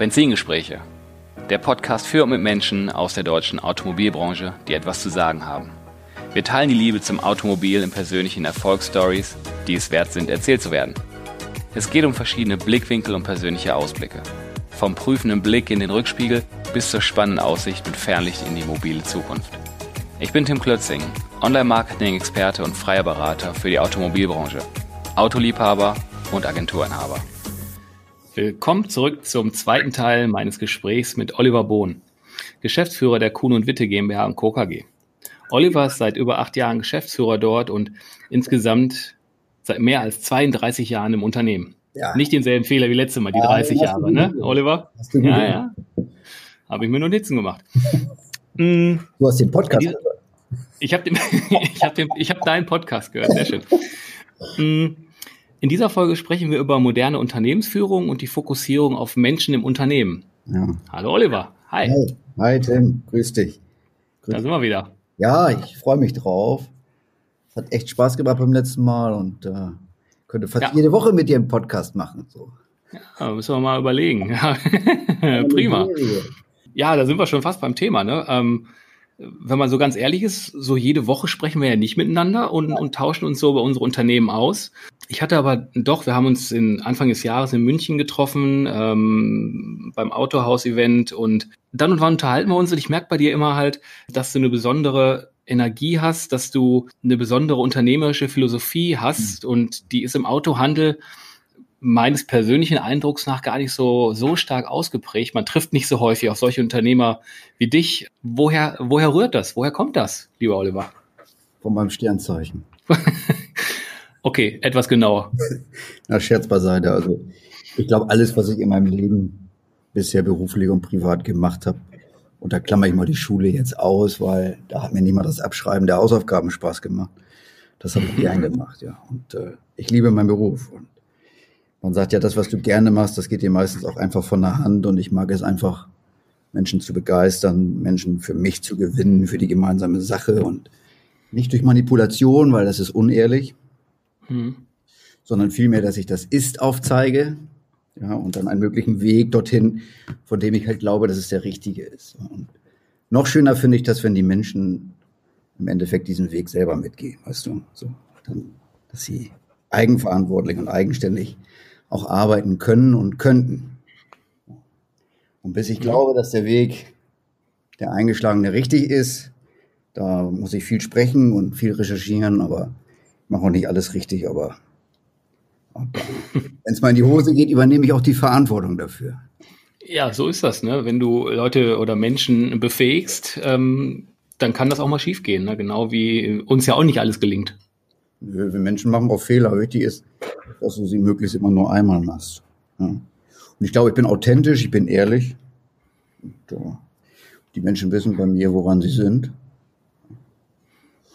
Benzingespräche. Der Podcast für und mit Menschen aus der deutschen Automobilbranche, die etwas zu sagen haben. Wir teilen die Liebe zum Automobil in persönlichen Erfolgsstories, die es wert sind, erzählt zu werden. Es geht um verschiedene Blickwinkel und persönliche Ausblicke. Vom prüfenden Blick in den Rückspiegel bis zur spannenden Aussicht mit Fernlicht in die mobile Zukunft. Ich bin Tim Klötzing, Online-Marketing-Experte und freier Berater für die Automobilbranche, Autoliebhaber und Agenturinhaber. Willkommen zurück zum zweiten Teil meines Gesprächs mit Oliver Bohn, Geschäftsführer der Kuhn und Witte GmbH und Co. KG. Oliver ist seit über acht Jahren Geschäftsführer dort und insgesamt seit mehr als 32 Jahren im Unternehmen. Ja. Nicht denselben Fehler wie letztes Mal, die ja, 30 Jahre, ne, Oliver? Hast du ja, ja. Habe ich mir Notizen gemacht. du hast den Podcast gehört. Ich habe ich hab hab deinen Podcast gehört, sehr schön. In dieser Folge sprechen wir über moderne Unternehmensführung und die Fokussierung auf Menschen im Unternehmen. Ja. Hallo Oliver. Hi. Hi. Hi Tim, grüß dich. Grüß da sind wir wieder. Ja, ich freue mich drauf. Es hat echt Spaß gemacht beim letzten Mal und äh, könnte fast ja. jede Woche mit dir einen Podcast machen. So. Ja, müssen wir mal überlegen. Prima. Ja, da sind wir schon fast beim Thema. Ne? Ähm, wenn man so ganz ehrlich ist, so jede Woche sprechen wir ja nicht miteinander und, und tauschen uns so über unsere Unternehmen aus. Ich hatte aber doch, wir haben uns in Anfang des Jahres in München getroffen, ähm, beim Autohaus-Event und dann und wann unterhalten wir uns und ich merke bei dir immer halt, dass du eine besondere Energie hast, dass du eine besondere unternehmerische Philosophie hast mhm. und die ist im Autohandel meines persönlichen Eindrucks nach gar nicht so, so stark ausgeprägt. Man trifft nicht so häufig auf solche Unternehmer wie dich. Woher, woher rührt das? Woher kommt das, lieber Oliver? Von meinem Sternzeichen. okay, etwas genauer. Na, Scherz beiseite. Also, ich glaube, alles, was ich in meinem Leben bisher beruflich und privat gemacht habe, und da klammer ich mal die Schule jetzt aus, weil da hat mir niemand das Abschreiben der Hausaufgaben Spaß gemacht. Das habe ich gern gemacht, ja. Und äh, ich liebe meinen Beruf. Und man sagt ja, das, was du gerne machst, das geht dir meistens auch einfach von der Hand und ich mag es einfach, Menschen zu begeistern, Menschen für mich zu gewinnen, für die gemeinsame Sache und nicht durch Manipulation, weil das ist unehrlich, mhm. sondern vielmehr, dass ich das Ist aufzeige, ja, und dann einen möglichen Weg dorthin, von dem ich halt glaube, dass es der richtige ist. Und noch schöner finde ich das, wenn die Menschen im Endeffekt diesen Weg selber mitgehen, weißt du, so, dann, dass sie eigenverantwortlich und eigenständig auch arbeiten können und könnten. Und bis ich glaube, dass der Weg, der eingeschlagene, richtig ist, da muss ich viel sprechen und viel recherchieren, aber mache auch nicht alles richtig, aber, wenn es mal in die Hose geht, übernehme ich auch die Verantwortung dafür. Ja, so ist das, ne? Wenn du Leute oder Menschen befähigst, ähm, dann kann das auch mal schiefgehen, ne? Genau wie uns ja auch nicht alles gelingt. Wir Menschen machen auch Fehler. Wichtig ist, dass du sie möglichst immer nur einmal machst. Ja. Und ich glaube, ich bin authentisch, ich bin ehrlich. Und, uh, die Menschen wissen bei mir, woran sie sind.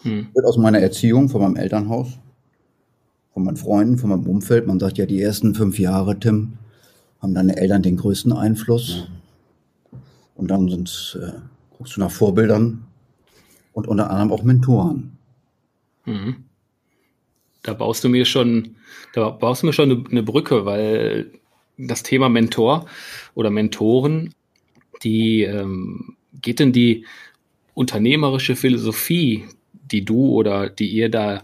Hm. Wird aus meiner Erziehung, von meinem Elternhaus, von meinen Freunden, von meinem Umfeld. Man sagt ja, die ersten fünf Jahre, Tim, haben deine Eltern den größten Einfluss. Und dann sind, äh, guckst du nach Vorbildern und unter anderem auch Mentoren. Mhm da baust du mir schon, da baust du mir schon eine, eine Brücke, weil das Thema Mentor oder Mentoren, die ähm, geht in die unternehmerische Philosophie, die du oder die ihr da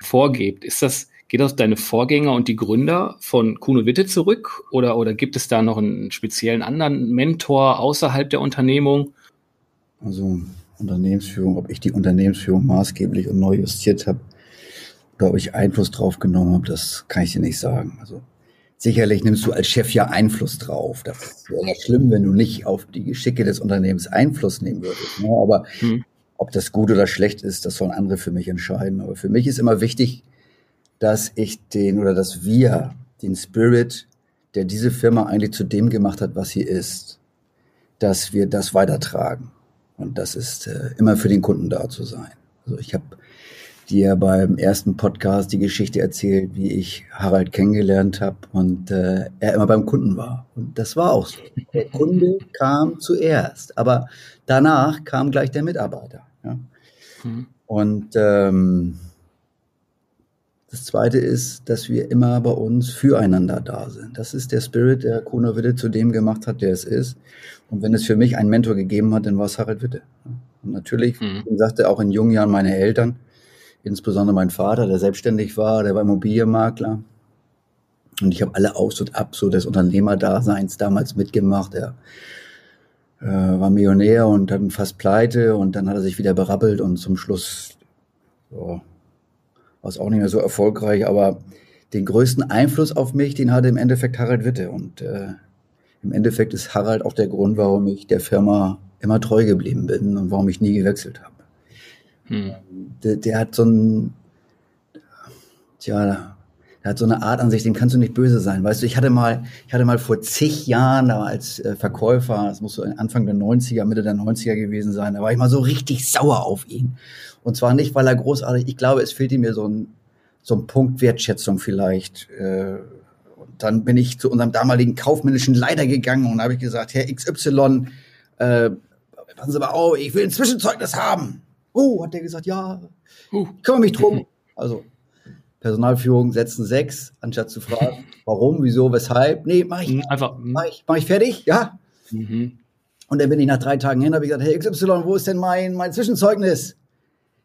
vorgebt. Ist das, geht das deine Vorgänger und die Gründer von Kuhn Witte zurück oder, oder gibt es da noch einen speziellen anderen Mentor außerhalb der Unternehmung? Also Unternehmensführung, ob ich die Unternehmensführung maßgeblich und neu justiert habe, oder ob ich Einfluss drauf genommen habe, das kann ich dir nicht sagen. Also sicherlich nimmst du als Chef ja Einfluss drauf. Das wäre ja schlimm, wenn du nicht auf die Geschicke des Unternehmens Einfluss nehmen würdest. Ne? Aber hm. Ob das gut oder schlecht ist, das sollen andere für mich entscheiden. Aber für mich ist immer wichtig, dass ich den oder dass wir den Spirit, der diese Firma eigentlich zu dem gemacht hat, was sie ist, dass wir das weitertragen. Und das ist äh, immer für den Kunden da zu sein. Also ich habe dir beim ersten Podcast die Geschichte erzählt, wie ich Harald kennengelernt habe und äh, er immer beim Kunden war. Und das war auch so. Der Kunde kam zuerst, aber danach kam gleich der Mitarbeiter. Ja? Mhm. Und ähm, Das zweite ist, dass wir immer bei uns füreinander da sind. Das ist der Spirit, der Kuno Witte zu dem gemacht hat, der es ist. Und wenn es für mich einen Mentor gegeben hat, dann war es Harald Witte. Und natürlich, mhm. wie sagte auch in jungen Jahren meine Eltern, insbesondere mein Vater, der selbstständig war, der war Immobilienmakler. Und ich habe alle Aus und Ab so des Unternehmerdaseins damals mitgemacht. Er äh, war Millionär und dann fast pleite und dann hat er sich wieder berappelt und zum Schluss so, war es auch nicht mehr so erfolgreich. Aber den größten Einfluss auf mich, den hatte im Endeffekt Harald Witte. Und äh, im Endeffekt ist Harald auch der Grund, warum ich der Firma immer treu geblieben bin und warum ich nie gewechselt habe. Hm. Der, der, hat so ein, tja, der hat so eine Art an sich, dem kannst du nicht böse sein. Weißt du, ich hatte mal, ich hatte mal vor zig Jahren da als äh, Verkäufer, das muss so Anfang der 90er, Mitte der 90er gewesen sein, da war ich mal so richtig sauer auf ihn. Und zwar nicht, weil er großartig, ich glaube, es fehlte mir so ein, so ein Punkt Wertschätzung vielleicht. Äh, und dann bin ich zu unserem damaligen kaufmännischen Leiter gegangen und habe ich gesagt, Herr XY, äh, passen Sie mal auf, ich will ein Zwischenzeugnis haben. Oh, hat der gesagt, ja, uh. ich kümmere mich drum. Also Personalführung setzen sechs, anstatt zu fragen, warum, wieso, weshalb. Nee, mach ich. Mhm, einfach. Mhm. Mach ich, mach ich fertig, ja. Mhm. Und dann bin ich nach drei Tagen hin, habe ich gesagt, hey XY, wo ist denn mein, mein Zwischenzeugnis?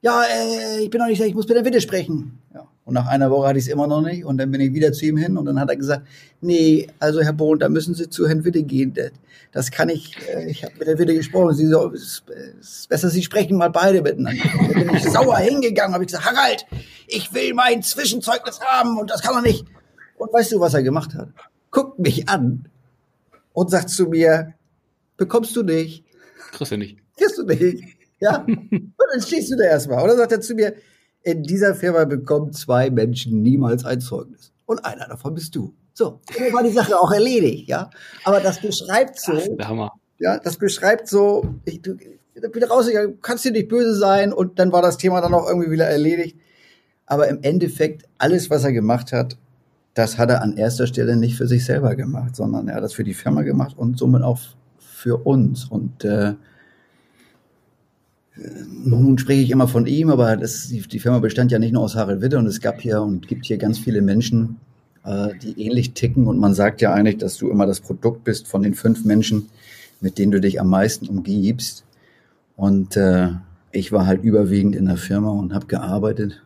Ja, äh, ich bin noch nicht, ich muss mit der Witte sprechen. Und nach einer Woche hatte ich es immer noch nicht. Und dann bin ich wieder zu ihm hin und dann hat er gesagt, nee, also Herr Bohn, da müssen Sie zu Herrn Witte gehen. Das kann ich, äh, ich habe mit der Witte gesprochen. Sie so, es ist besser, Sie sprechen mal beide miteinander. Dann bin ich sauer hingegangen, habe ich gesagt, Harald, ich will mein Zwischenzeugnis haben und das kann man nicht. Und weißt du, was er gemacht hat? Guckt mich an und sagt zu mir, bekommst du nicht. Kriegst du nicht. Kriegst du nicht. Ja? Und dann stehst du da erstmal. Oder sagt er zu mir, in dieser Firma bekommen zwei Menschen niemals ein Zeugnis. Und einer davon bist du. So, dann war die Sache auch erledigt, ja. Aber das beschreibt so, Ach, ja, das beschreibt so, ich, du, bin rausgegangen, kannst dir nicht böse sein und dann war das Thema dann auch irgendwie wieder erledigt. Aber im Endeffekt, alles, was er gemacht hat, das hat er an erster Stelle nicht für sich selber gemacht, sondern er hat das für die Firma gemacht und somit auch für uns. Und äh, nun spreche ich immer von ihm, aber das, die, Firma bestand ja nicht nur aus Harald Witte und es gab hier und gibt hier ganz viele Menschen, äh, die ähnlich ticken und man sagt ja eigentlich, dass du immer das Produkt bist von den fünf Menschen, mit denen du dich am meisten umgibst. Und äh, ich war halt überwiegend in der Firma und habe gearbeitet.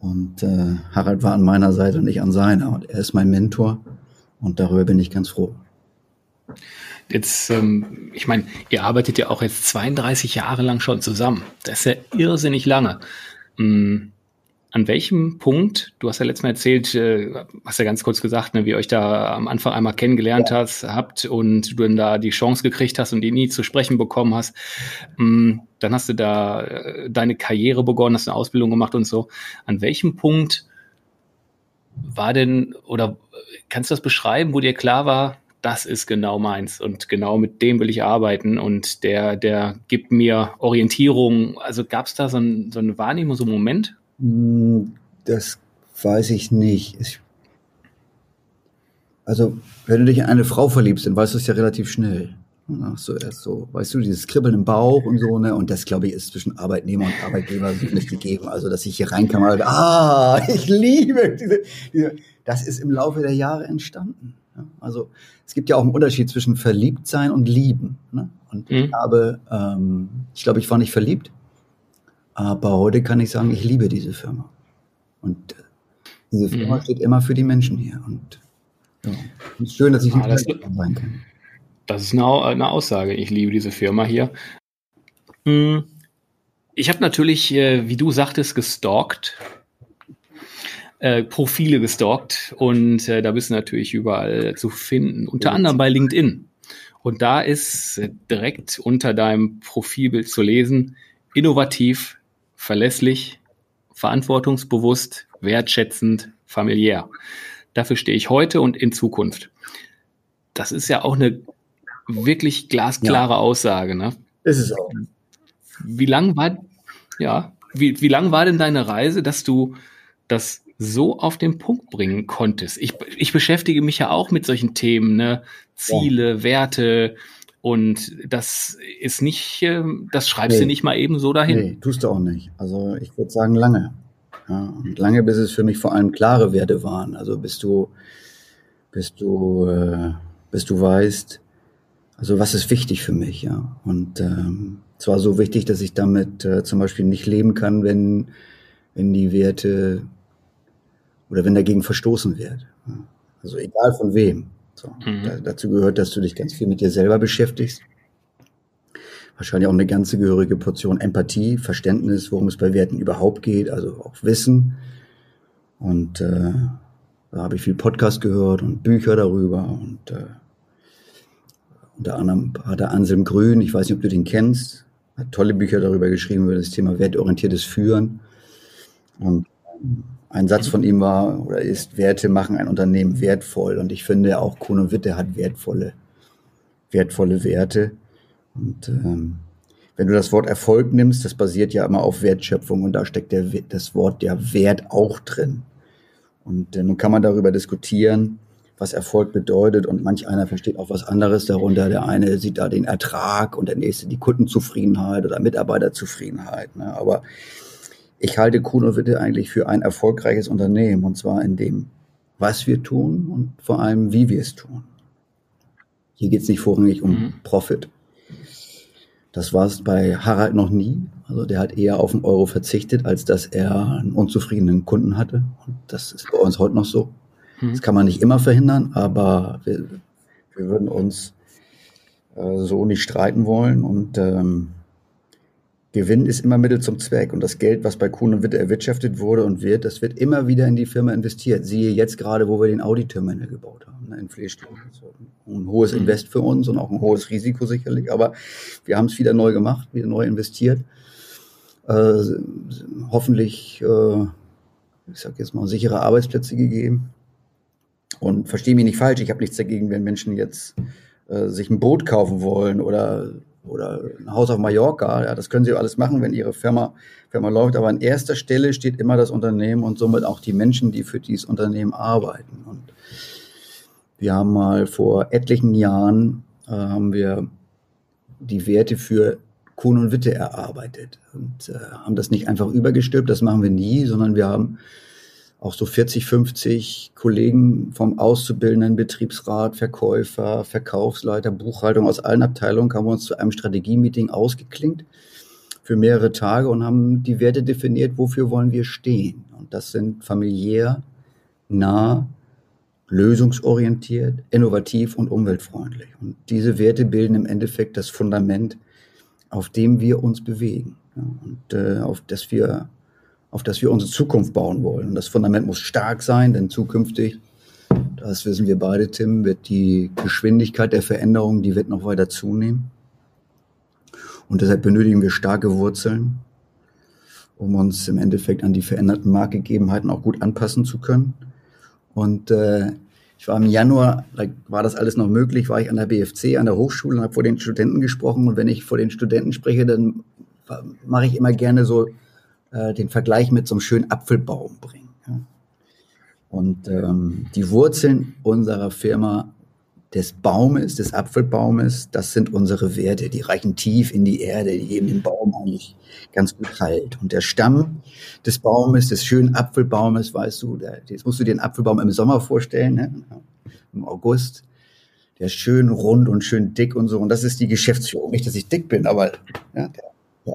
Und äh, Harald war an meiner Seite und ich an seiner. Und er ist mein Mentor und darüber bin ich ganz froh. Jetzt, ähm, ich meine, ihr arbeitet ja auch jetzt 32 Jahre lang schon zusammen. Das ist ja irrsinnig lange. Ähm, an welchem Punkt, du hast ja letztes Mal erzählt, äh, hast ja ganz kurz gesagt, ne, wie ihr euch da am Anfang einmal kennengelernt ja. hast, habt und du dann da die Chance gekriegt hast und die nie zu sprechen bekommen hast. Ähm, dann hast du da äh, deine Karriere begonnen, hast eine Ausbildung gemacht und so. An welchem Punkt war denn, oder kannst du das beschreiben, wo dir klar war, das ist genau meins und genau mit dem will ich arbeiten und der, der gibt mir Orientierung. Also gab es da so, ein, so Wahrnehmung, so einen Moment? Hm, das weiß ich nicht. Ich, also, wenn du dich in eine Frau verliebst, dann weißt du es ja relativ schnell. Ach so, erst so, weißt du, dieses Kribbeln im Bauch und so, ne? Und das, glaube ich, ist zwischen Arbeitnehmer und Arbeitgeber nicht gegeben. Also, dass ich hier reinkam und ah, ich liebe diese, diese, das ist im Laufe der Jahre entstanden. Also, es gibt ja auch einen Unterschied zwischen verliebt sein und lieben. Ne? Und mhm. ich habe, ähm, ich glaube, ich war nicht verliebt, aber heute kann ich sagen, ich liebe diese Firma. Und diese Firma mhm. steht immer für die Menschen hier. Und ja, ist schön, dass ich ah, das, sein kann. Das ist eine, eine, Aussage. Ich liebe diese Firma hier. Hm. Ich habe natürlich, äh, wie du sagtest, gestalkt äh, Profile gestalkt und äh, da bist du natürlich überall zu finden, unter anderem bei LinkedIn. Und da ist äh, direkt unter deinem Profilbild zu lesen, innovativ, verlässlich, verantwortungsbewusst, wertschätzend, familiär. Dafür stehe ich heute und in Zukunft. Das ist ja auch eine wirklich glasklare ja. Aussage, ne? Ist es auch. Wie lang war, ja, wie, wie lang war denn deine Reise, dass du das so auf den Punkt bringen konntest. Ich, ich beschäftige mich ja auch mit solchen Themen, ne? Ziele, ja. Werte und das ist nicht, ähm, das schreibst nee. du nicht mal eben so dahin. Nee, tust du auch nicht. Also ich würde sagen lange. Ja, und lange bis es für mich vor allem klare Werte waren. Also bis du, bis du, äh, bis du weißt, also was ist wichtig für mich, ja. Und ähm, es war so wichtig, dass ich damit äh, zum Beispiel nicht leben kann, wenn, wenn die Werte oder wenn dagegen verstoßen wird. Also egal von wem. So. Mhm. Da, dazu gehört, dass du dich ganz viel mit dir selber beschäftigst. Wahrscheinlich auch eine ganze gehörige Portion Empathie, Verständnis, worum es bei Werten überhaupt geht, also auch Wissen. Und äh, da habe ich viel Podcast gehört und Bücher darüber und äh, unter anderem hat er Anselm Grün, ich weiß nicht, ob du den kennst, hat tolle Bücher darüber geschrieben über das Thema wertorientiertes Führen. Und ein Satz von ihm war oder ist, Werte machen ein Unternehmen wertvoll. Und ich finde auch und Witte hat wertvolle, wertvolle Werte. Und ähm, wenn du das Wort Erfolg nimmst, das basiert ja immer auf Wertschöpfung und da steckt der, das Wort der Wert auch drin. Und äh, nun kann man darüber diskutieren, was Erfolg bedeutet und manch einer versteht auch was anderes darunter. Der eine sieht da den Ertrag und der nächste die Kundenzufriedenheit oder Mitarbeiterzufriedenheit. Ne? Aber ich halte Kuhn und Witte eigentlich für ein erfolgreiches Unternehmen und zwar in dem, was wir tun und vor allem, wie wir es tun. Hier geht es nicht vorrangig um mhm. Profit. Das war es bei Harald noch nie. Also der hat eher auf den Euro verzichtet, als dass er einen unzufriedenen Kunden hatte. Und das ist bei uns heute noch so. Mhm. Das kann man nicht immer verhindern, aber wir, wir würden uns äh, so nicht streiten wollen. Und ähm, Gewinn ist immer Mittel zum Zweck. Und das Geld, was bei Kuhn und Witte erwirtschaftet wurde und wird, das wird immer wieder in die Firma investiert. Siehe jetzt gerade, wo wir den Audi-Terminal gebaut haben ne, in Fließstedt. Ein hohes. Invest für uns und auch ein hohes Risiko sicherlich. Aber wir haben es wieder neu gemacht, wieder neu investiert. Äh, hoffentlich, äh, ich sag jetzt mal, sichere Arbeitsplätze gegeben. Und verstehe mich nicht falsch, ich habe nichts dagegen, wenn Menschen jetzt äh, sich ein Boot kaufen wollen oder oder ein Haus auf Mallorca. Ja, das können Sie alles machen, wenn Ihre Firma, Firma läuft. Aber an erster Stelle steht immer das Unternehmen und somit auch die Menschen, die für dieses Unternehmen arbeiten. Und wir haben mal vor etlichen Jahren äh, haben wir die Werte für Kuhn und Witte erarbeitet und äh, haben das nicht einfach übergestülpt, das machen wir nie, sondern wir haben auch so 40, 50 Kollegen vom auszubildenden Betriebsrat, Verkäufer, Verkaufsleiter, Buchhaltung aus allen Abteilungen haben wir uns zu einem Strategie-Meeting ausgeklinkt für mehrere Tage und haben die Werte definiert, wofür wollen wir stehen. Und das sind familiär, nah, lösungsorientiert, innovativ und umweltfreundlich. Und diese Werte bilden im Endeffekt das Fundament, auf dem wir uns bewegen. Und äh, auf das wir auf das wir unsere Zukunft bauen wollen. Und das Fundament muss stark sein, denn zukünftig, das wissen wir beide, Tim, wird die Geschwindigkeit der Veränderung, die wird noch weiter zunehmen. Und deshalb benötigen wir starke Wurzeln, um uns im Endeffekt an die veränderten Marktgegebenheiten auch gut anpassen zu können. Und äh, ich war im Januar, da war das alles noch möglich, war ich an der BFC, an der Hochschule und habe vor den Studenten gesprochen. Und wenn ich vor den Studenten spreche, dann mache ich immer gerne so äh, den Vergleich mit so einem schönen Apfelbaum bringen. Ja. Und ähm, die Wurzeln unserer Firma des Baumes, des Apfelbaumes, das sind unsere Werte. Die reichen tief in die Erde, die geben den Baum eigentlich ganz gut Halt. Und der Stamm des Baumes, des schönen Apfelbaumes, weißt du, der, jetzt musst du dir den Apfelbaum im Sommer vorstellen, ne? im August. Der ist schön rund und schön dick und so. Und das ist die Geschäftsführung. Nicht, dass ich dick bin, aber ja, der, ja.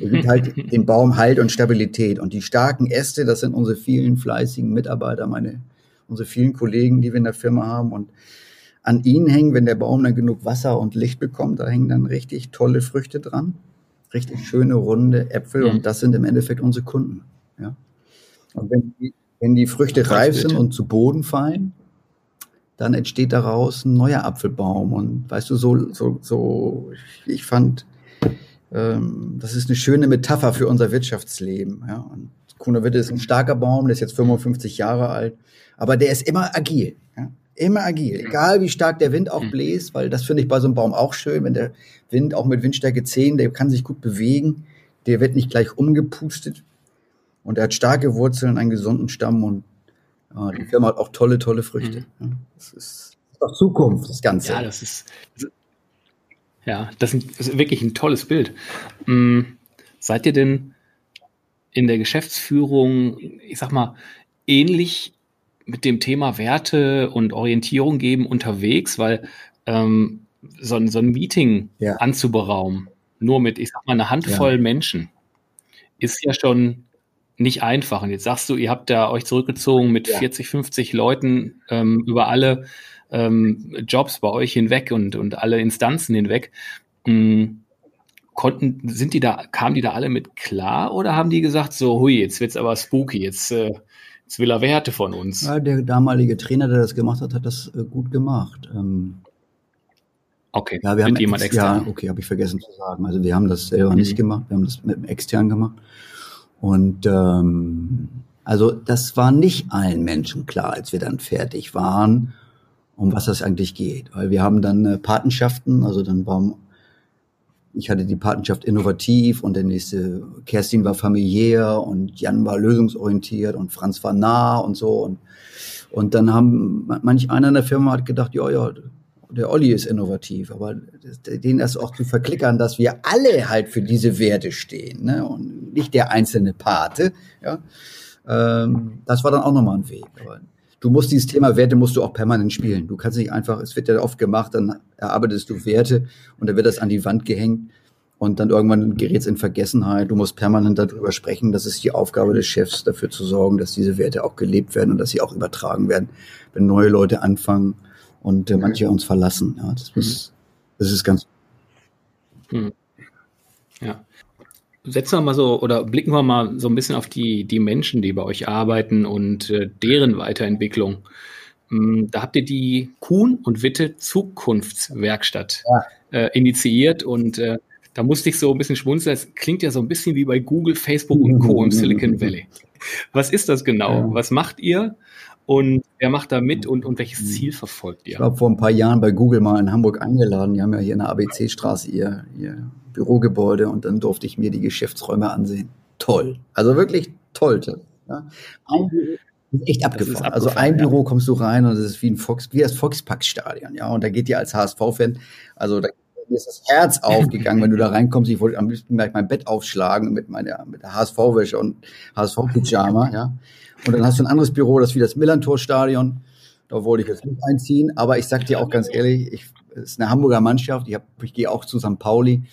Der gibt halt dem Baum Halt und Stabilität. Und die starken Äste, das sind unsere vielen fleißigen Mitarbeiter, meine, unsere vielen Kollegen, die wir in der Firma haben. Und an ihnen hängen, wenn der Baum dann genug Wasser und Licht bekommt, da hängen dann richtig tolle Früchte dran. Richtig schöne, runde Äpfel. Und das sind im Endeffekt unsere Kunden. Ja. Und wenn die, wenn die Früchte reif sind und zu Boden fallen, dann entsteht daraus ein neuer Apfelbaum. Und weißt du, so, so, so, ich fand, ähm, das ist eine schöne Metapher für unser Wirtschaftsleben. Ja. Und Kuhnerwitte ist ein starker Baum, der ist jetzt 55 Jahre alt, aber der ist immer agil. Ja. Immer agil, egal wie stark der Wind auch mhm. bläst, weil das finde ich bei so einem Baum auch schön, wenn der Wind auch mit Windstärke 10, der kann sich gut bewegen, der wird nicht gleich umgepustet und er hat starke Wurzeln, einen gesunden Stamm und äh, die Firma hat auch tolle, tolle Früchte. Mhm. Ja. Das ist, das ist doch Zukunft, das Ganze. Ja, das ist, ja, das ist wirklich ein tolles Bild. Hm, seid ihr denn, in der Geschäftsführung, ich sag mal, ähnlich mit dem Thema Werte und Orientierung geben unterwegs, weil ähm, so, ein, so ein Meeting ja. anzuberaumen, nur mit, ich sag mal, einer Handvoll ja. Menschen, ist ja schon nicht einfach. Und jetzt sagst du, ihr habt da euch zurückgezogen mit ja. 40, 50 Leuten ähm, über alle ähm, Jobs bei euch hinweg und, und alle Instanzen hinweg. Mhm. Konnten, sind die da, kamen die da alle mit klar oder haben die gesagt, so, hui, jetzt wird's aber spooky, jetzt, äh, jetzt will er Werte von uns? Ja, der damalige Trainer, der das gemacht hat, hat das äh, gut gemacht. Ähm, okay, ja, wir mit haben jemand extern. Ja, okay, habe ich vergessen zu sagen. Also wir haben das selber mhm. nicht gemacht, wir haben das mit extern gemacht. Und ähm, also das war nicht allen Menschen klar, als wir dann fertig waren, um was das eigentlich geht. Weil wir haben dann äh, Patenschaften, also dann war ich hatte die Patenschaft innovativ und der nächste, Kerstin war familiär und Jan war lösungsorientiert und Franz war nah und so. Und, und dann haben manch einer in der Firma hat gedacht, ja, ja, der Olli ist innovativ, aber den das auch zu verklickern, dass wir alle halt für diese Werte stehen ne? und nicht der einzelne Pate, ja, ähm, das war dann auch nochmal ein Weg. Aber du musst dieses Thema Werte musst du auch permanent spielen. Du kannst nicht einfach, es wird ja oft gemacht, dann erarbeitest du Werte und dann wird das an die Wand gehängt und dann irgendwann gerät es in Vergessenheit. Du musst permanent darüber sprechen. Das ist die Aufgabe des Chefs, dafür zu sorgen, dass diese Werte auch gelebt werden und dass sie auch übertragen werden, wenn neue Leute anfangen und äh, manche uns verlassen. Ja, das, ist, das ist ganz. Hm. Ja setzen wir mal so oder blicken wir mal so ein bisschen auf die, die Menschen, die bei euch arbeiten und äh, deren Weiterentwicklung. Ähm, da habt ihr die Kuhn und Witte Zukunftswerkstatt ja. äh, initiiert und äh, da musste ich so ein bisschen schmunzeln. Das klingt ja so ein bisschen wie bei Google, Facebook und Co. im Silicon Valley. Was ist das genau? Ja. Was macht ihr? Und wer macht da mit und, und welches Ziel verfolgt ihr? Ich war vor ein paar Jahren bei Google mal in Hamburg eingeladen. Die haben ja hier in der ABC-Straße ihr, ihr Bürogebäude und dann durfte ich mir die Geschäftsräume ansehen. Toll. Also wirklich toll. Ja. Ein echt abgefahren. Ist also ein ja. Büro kommst du rein und es ist wie ein Fox, wie das Foxpack-Stadion, ja. Und da geht dir als HSV-Fan, also da ist das Herz aufgegangen, wenn du da reinkommst. Ich wollte am liebsten gleich mein Bett aufschlagen mit meiner mit der HSV-Wäsche und HSV-Pyjama, ja. Und dann hast du ein anderes Büro, das ist wie das Millantor-Stadion. Da wollte ich jetzt nicht einziehen, aber ich sag dir auch ganz ehrlich, ich, es ist eine Hamburger Mannschaft. Ich, hab, ich gehe auch zu St. Pauli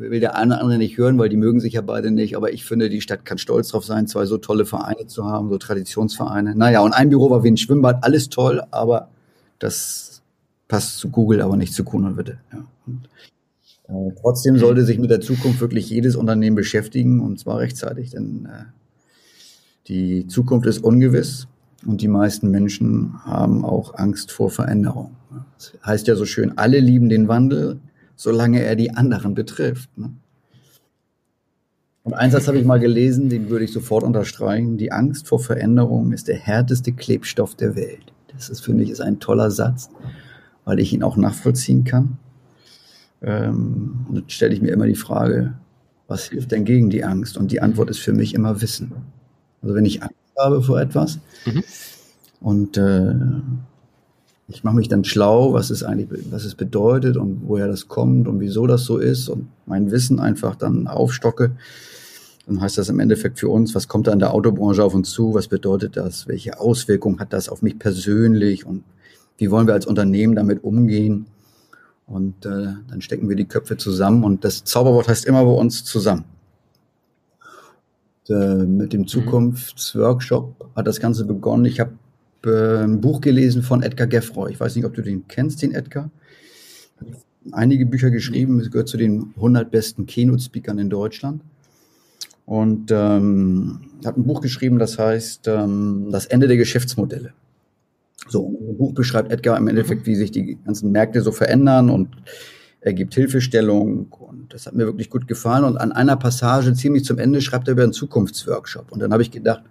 will der eine oder andere nicht hören, weil die mögen sich ja beide nicht. Aber ich finde, die Stadt kann stolz drauf sein, zwei so tolle Vereine zu haben, so Traditionsvereine. Naja, und ein Büro war wie ein Schwimmbad, alles toll, aber das passt zu Google, aber nicht zu Kuhn und Witte. Ja. Und, äh, trotzdem sollte sich mit der Zukunft wirklich jedes Unternehmen beschäftigen und zwar rechtzeitig, denn äh, die Zukunft ist ungewiss und die meisten Menschen haben auch Angst vor Veränderung. Das heißt ja so schön, alle lieben den Wandel, solange er die anderen betrifft. Ne? Und einen Satz habe ich mal gelesen, den würde ich sofort unterstreichen. Die Angst vor Veränderung ist der härteste Klebstoff der Welt. Das ist, finde ich, ist ein toller Satz, weil ich ihn auch nachvollziehen kann. Ähm, und dann stelle ich mir immer die Frage, was hilft denn gegen die Angst? Und die Antwort ist für mich immer Wissen. Also wenn ich Angst habe vor etwas mhm. und äh, ich mache mich dann schlau, was es eigentlich, was es bedeutet und woher das kommt und wieso das so ist und mein Wissen einfach dann aufstocke. Dann heißt das im Endeffekt für uns, was kommt da in der Autobranche auf uns zu? Was bedeutet das? Welche Auswirkungen hat das auf mich persönlich? Und wie wollen wir als Unternehmen damit umgehen? Und äh, dann stecken wir die Köpfe zusammen und das Zauberwort heißt immer bei uns zusammen. Und, äh, mit dem mhm. Zukunftsworkshop hat das Ganze begonnen. Ich habe äh, ein Buch gelesen von Edgar Geffroy. Ich weiß nicht, ob du den kennst, den Edgar. Einige Bücher geschrieben, es gehört zu den 100 besten Keynote-Speakern in Deutschland. Und ähm, hat ein Buch geschrieben, das heißt ähm, Das Ende der Geschäftsmodelle. So, im Buch beschreibt Edgar im Endeffekt, wie sich die ganzen Märkte so verändern und er gibt Hilfestellung und das hat mir wirklich gut gefallen. Und an einer Passage ziemlich zum Ende schreibt er über einen Zukunftsworkshop. Und dann habe ich gedacht,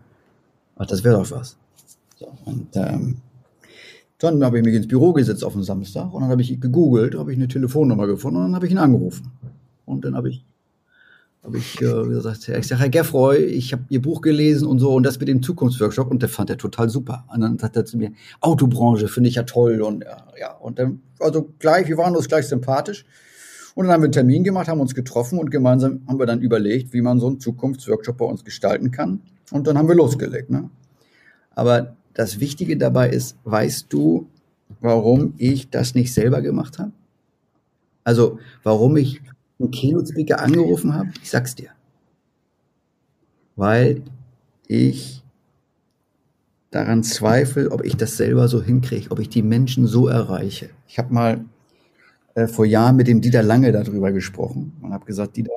ach, das wäre doch was. So, und ähm, dann habe ich mich ins Büro gesetzt auf den Samstag und dann habe ich gegoogelt, habe ich eine Telefonnummer gefunden und dann habe ich ihn angerufen. Und dann habe ich, habe ich äh, gesagt, ich sage, Herr Geffroy, ich habe Ihr Buch gelesen und so und das mit dem Zukunftsworkshop und der fand er total super. Und dann sagt er zu mir, Autobranche finde ich ja toll und ja, ja. Und dann, also gleich, wir waren uns gleich sympathisch. Und dann haben wir einen Termin gemacht, haben uns getroffen und gemeinsam haben wir dann überlegt, wie man so einen Zukunftsworkshop bei uns gestalten kann. Und dann haben wir losgelegt. Ne? Aber das Wichtige dabei ist, weißt du, warum ich das nicht selber gemacht habe? Also, warum ich einen Keynote-Speaker angerufen habe? Ich sag's dir. Weil ich daran zweifle, ob ich das selber so hinkriege, ob ich die Menschen so erreiche. Ich habe mal äh, vor Jahren mit dem Dieter Lange darüber gesprochen und habe gesagt, Dieter,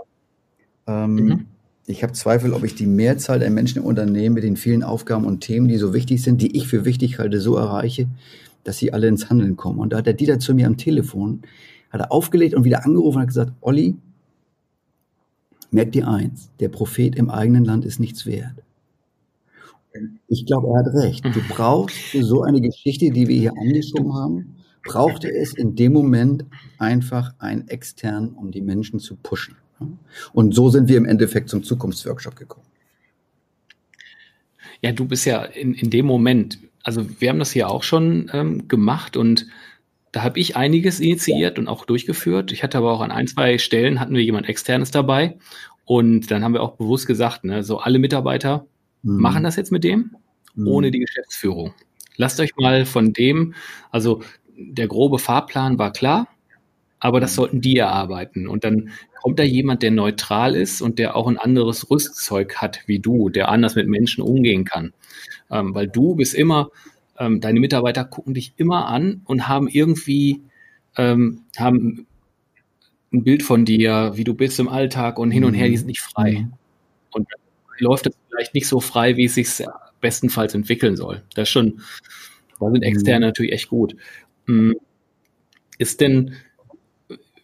ähm, mhm. Ich habe Zweifel, ob ich die Mehrzahl der Menschen im Unternehmen mit den vielen Aufgaben und Themen, die so wichtig sind, die ich für wichtig halte, so erreiche, dass sie alle ins Handeln kommen. Und da hat der Dieter zu mir am Telefon, hat er aufgelegt und wieder angerufen und hat gesagt, Olli, merk dir eins, der Prophet im eigenen Land ist nichts wert. Ich glaube, er hat recht. Du brauchst für so eine Geschichte, die wir hier angeschoben haben, brauchte es in dem Moment einfach einen externen, um die Menschen zu pushen. Und so sind wir im Endeffekt zum Zukunftsworkshop gekommen. Ja, du bist ja in, in dem Moment, also wir haben das hier auch schon ähm, gemacht und da habe ich einiges initiiert und auch durchgeführt. Ich hatte aber auch an ein, zwei Stellen hatten wir jemand externes dabei und dann haben wir auch bewusst gesagt, ne, so alle Mitarbeiter mhm. machen das jetzt mit dem, mhm. ohne die Geschäftsführung. Lasst euch mal von dem, also der grobe Fahrplan war klar, aber das sollten die erarbeiten. Und dann kommt da jemand, der neutral ist und der auch ein anderes Rüstzeug hat wie du, der anders mit Menschen umgehen kann. Ähm, weil du bist immer, ähm, deine Mitarbeiter gucken dich immer an und haben irgendwie, ähm, haben ein Bild von dir, wie du bist im Alltag und hin und her, die sind nicht frei. Mhm. Und dann läuft es vielleicht nicht so frei, wie es sich bestenfalls entwickeln soll. Das ist schon, da sind Externe mhm. natürlich echt gut. Mm, ist denn,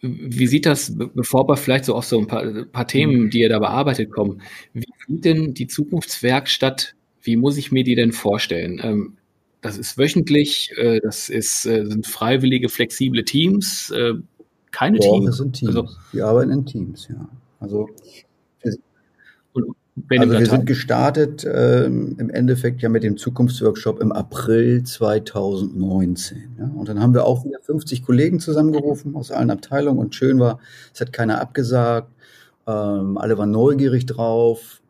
wie sieht das, bevor wir vielleicht so auf so ein paar, paar Themen, die ihr da bearbeitet, kommen, wie sieht denn die Zukunftswerkstatt, wie muss ich mir die denn vorstellen? Ähm, das ist wöchentlich, äh, das ist, äh, sind freiwillige, flexible Teams, äh, keine Doch, Teams. Das sind Teams. Also, wir arbeiten in Teams, ja. Also also wir sind gestartet ähm, im Endeffekt ja mit dem Zukunftsworkshop im April 2019. Ja? Und dann haben wir auch wieder 50 Kollegen zusammengerufen aus allen Abteilungen und schön war, es hat keiner abgesagt, ähm, alle waren neugierig drauf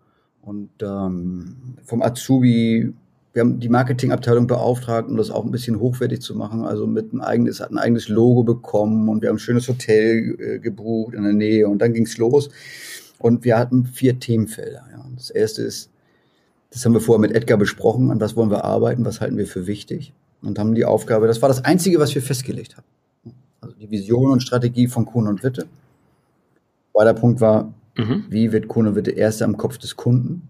und ähm, vom Azubi, wir haben die Marketingabteilung beauftragt, um das auch ein bisschen hochwertig zu machen, also mit ein eigenes, hat ein eigenes Logo bekommen und wir haben ein schönes Hotel äh, gebucht in der Nähe und dann ging's los. Und wir hatten vier Themenfelder. Ja. Das erste ist, das haben wir vorher mit Edgar besprochen, an was wollen wir arbeiten, was halten wir für wichtig. Und haben die Aufgabe, das war das Einzige, was wir festgelegt haben. Also die Vision und Strategie von Kuhn und Witte. Zweiter Punkt war, mhm. wie wird Kuhn und Witte erster im Kopf des Kunden?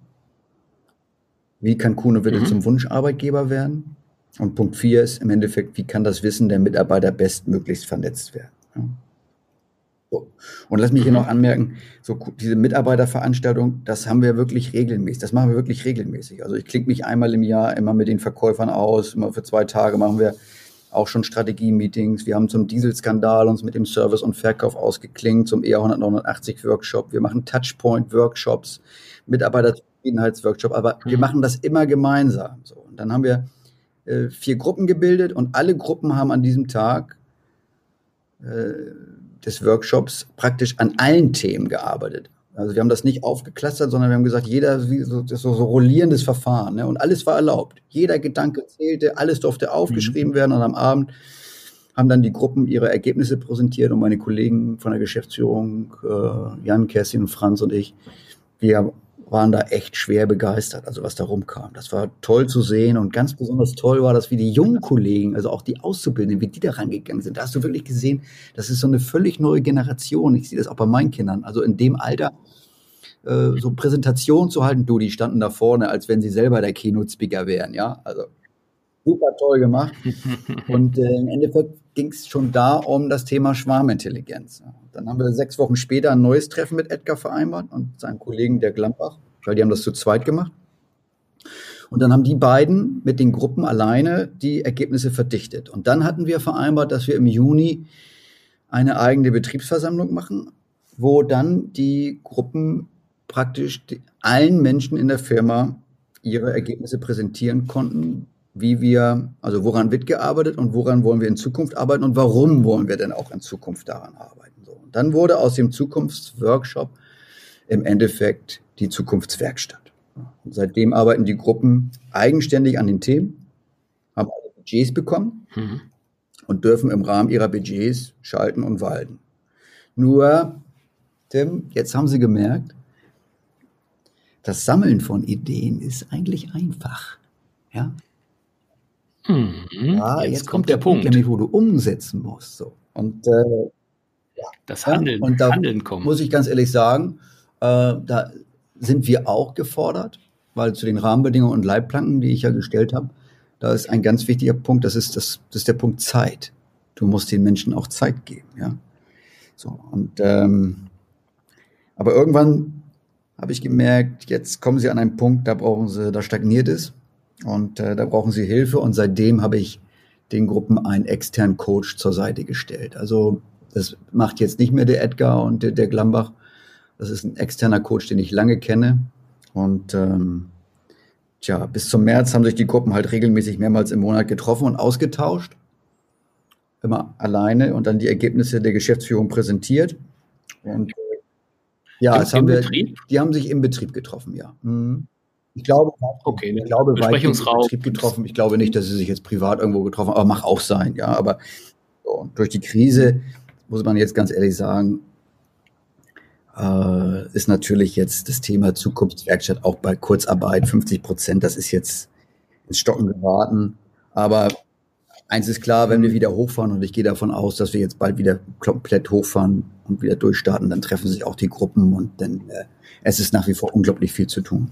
Wie kann Kuhn und Witte mhm. zum Wunscharbeitgeber werden? Und Punkt vier ist im Endeffekt, wie kann das Wissen der Mitarbeiter bestmöglichst vernetzt werden? Ja. Und lass mich hier mhm. noch anmerken, so diese Mitarbeiterveranstaltung, das haben wir wirklich regelmäßig. Das machen wir wirklich regelmäßig. Also ich klinge mich einmal im Jahr immer mit den Verkäufern aus. Immer für zwei Tage machen wir auch schon Strategie-Meetings. Wir haben zum Dieselskandal uns mit dem Service und Verkauf ausgeklingt, zum ER 189 Workshop. Wir machen Touchpoint-Workshops, Mitarbeiterzufriedenheitsworkshop. Aber mhm. wir machen das immer gemeinsam. So. Und dann haben wir äh, vier Gruppen gebildet und alle Gruppen haben an diesem Tag äh, des Workshops praktisch an allen Themen gearbeitet. Also wir haben das nicht aufgeklustert, sondern wir haben gesagt, jeder so, das so, so rollierendes Verfahren. Ne? Und alles war erlaubt. Jeder Gedanke zählte, alles durfte aufgeschrieben mhm. werden. Und am Abend haben dann die Gruppen ihre Ergebnisse präsentiert und meine Kollegen von der Geschäftsführung, äh, Jan, Kerstin, Franz und ich, wir waren da echt schwer begeistert, also was da rumkam. Das war toll zu sehen und ganz besonders toll war das, wie die jungen Kollegen, also auch die Auszubildenden, wie die da rangegangen sind. Da hast du wirklich gesehen, das ist so eine völlig neue Generation. Ich sehe das auch bei meinen Kindern. Also in dem Alter äh, so Präsentationen zu halten, du, die standen da vorne, als wenn sie selber der Keynote-Speaker wären, ja. Also super toll gemacht. Und äh, im Endeffekt ging es schon da um das Thema Schwarmintelligenz. Dann haben wir sechs Wochen später ein neues Treffen mit Edgar vereinbart und seinem Kollegen der Glampach, weil die haben das zu zweit gemacht. Und dann haben die beiden mit den Gruppen alleine die Ergebnisse verdichtet. Und dann hatten wir vereinbart, dass wir im Juni eine eigene Betriebsversammlung machen, wo dann die Gruppen praktisch allen Menschen in der Firma ihre Ergebnisse präsentieren konnten, wie wir, also woran wird gearbeitet und woran wollen wir in Zukunft arbeiten und warum wollen wir denn auch in Zukunft daran arbeiten. So. Dann wurde aus dem Zukunftsworkshop im Endeffekt die Zukunftswerkstatt. Und seitdem arbeiten die Gruppen eigenständig an den Themen, haben alle Budgets bekommen mhm. und dürfen im Rahmen ihrer Budgets schalten und walten. Nur, Tim, jetzt haben sie gemerkt, das Sammeln von Ideen ist eigentlich einfach. Ja, mhm. ja jetzt, jetzt, kommt der, der Punkt, nämlich wo du umsetzen musst. So. Und äh, ja, das Handeln, ja, und da Handeln kommt. Muss ich ganz ehrlich sagen, äh, da sind wir auch gefordert, weil zu den Rahmenbedingungen und Leitplanken, die ich ja gestellt habe, da ist ein ganz wichtiger Punkt, das ist, das, das ist der Punkt Zeit. Du musst den Menschen auch Zeit geben, ja. So, und ähm, aber irgendwann habe ich gemerkt, jetzt kommen sie an einen Punkt, da brauchen sie, da stagniert es und äh, da brauchen sie Hilfe. Und seitdem habe ich den Gruppen einen externen Coach zur Seite gestellt. Also das macht jetzt nicht mehr der Edgar und der, der Glambach, das ist ein externer Coach, den ich lange kenne. Und ähm, tja, bis zum März haben sich die Gruppen halt regelmäßig mehrmals im Monat getroffen und ausgetauscht. Immer alleine und dann die Ergebnisse der Geschäftsführung präsentiert. Und äh, ja, Im, haben wir, Betrieb? die haben sich im Betrieb getroffen, ja. Mhm. Ich glaube, okay, ich glaube Besprechungsraum. Betrieb getroffen. Ich glaube nicht, dass sie sich jetzt privat irgendwo getroffen haben, aber mag auch sein, ja. Aber so, durch die Krise muss man jetzt ganz ehrlich sagen, äh, ist natürlich jetzt das Thema Zukunftswerkstatt auch bei Kurzarbeit 50 Prozent. Das ist jetzt ins Stocken geraten. Aber eins ist klar, wenn wir wieder hochfahren und ich gehe davon aus, dass wir jetzt bald wieder komplett hochfahren und wieder durchstarten, dann treffen sich auch die Gruppen und dann äh, es ist nach wie vor unglaublich viel zu tun.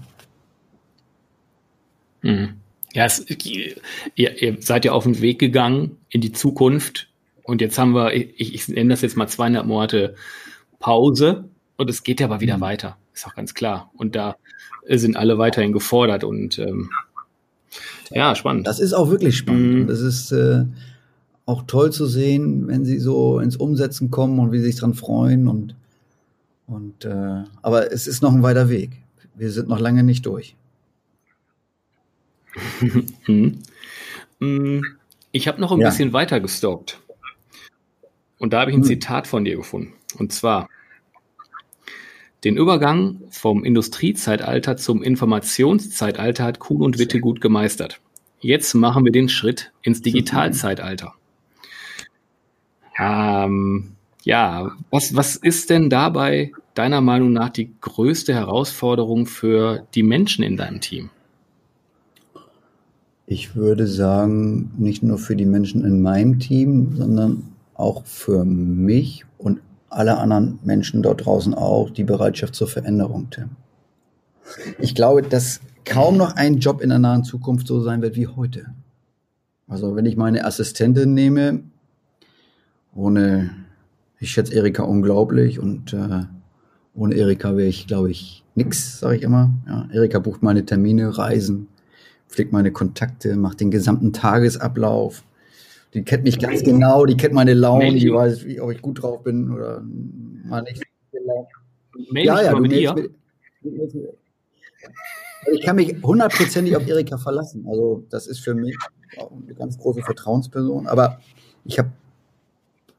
Mhm. Ja, es, ihr, ihr seid ja auf den Weg gegangen in die Zukunft und jetzt haben wir, ich, ich nenne das jetzt mal zweieinhalb Monate Pause und es geht ja aber wieder mhm. weiter, ist auch ganz klar. Und da sind alle weiterhin gefordert und ähm, ja, spannend. Das ist auch wirklich spannend. Mhm. Das ist äh, auch toll zu sehen, wenn sie so ins Umsetzen kommen und wie sie sich dran freuen und und äh, aber es ist noch ein weiter Weg. Wir sind noch lange nicht durch. Hm. Ich habe noch ein ja. bisschen weiter gestalkt. Und da habe ich ein hm. Zitat von dir gefunden. Und zwar, den Übergang vom Industriezeitalter zum Informationszeitalter hat Kuhn und Witte gut gemeistert. Jetzt machen wir den Schritt ins Digitalzeitalter. Ähm, ja, was, was ist denn dabei deiner Meinung nach die größte Herausforderung für die Menschen in deinem Team? Ich würde sagen, nicht nur für die Menschen in meinem Team, sondern auch für mich und alle anderen Menschen dort draußen auch die Bereitschaft zur Veränderung, Tim. Ich glaube, dass kaum noch ein Job in der nahen Zukunft so sein wird wie heute. Also wenn ich meine Assistentin nehme, ohne, ich schätze Erika unglaublich und äh, ohne Erika wäre ich, glaube ich, nix, sage ich immer. Ja, Erika bucht meine Termine, Reisen, pflegt meine Kontakte, macht den gesamten Tagesablauf. Die kennt mich ganz genau, die kennt meine Laune, die weiß, wie, ob ich gut drauf bin oder mal nicht. Mail ja, ja, du mit ihr. Mit, ich kann mich hundertprozentig auf Erika verlassen. Also das ist für mich eine ganz große Vertrauensperson. Aber ich habe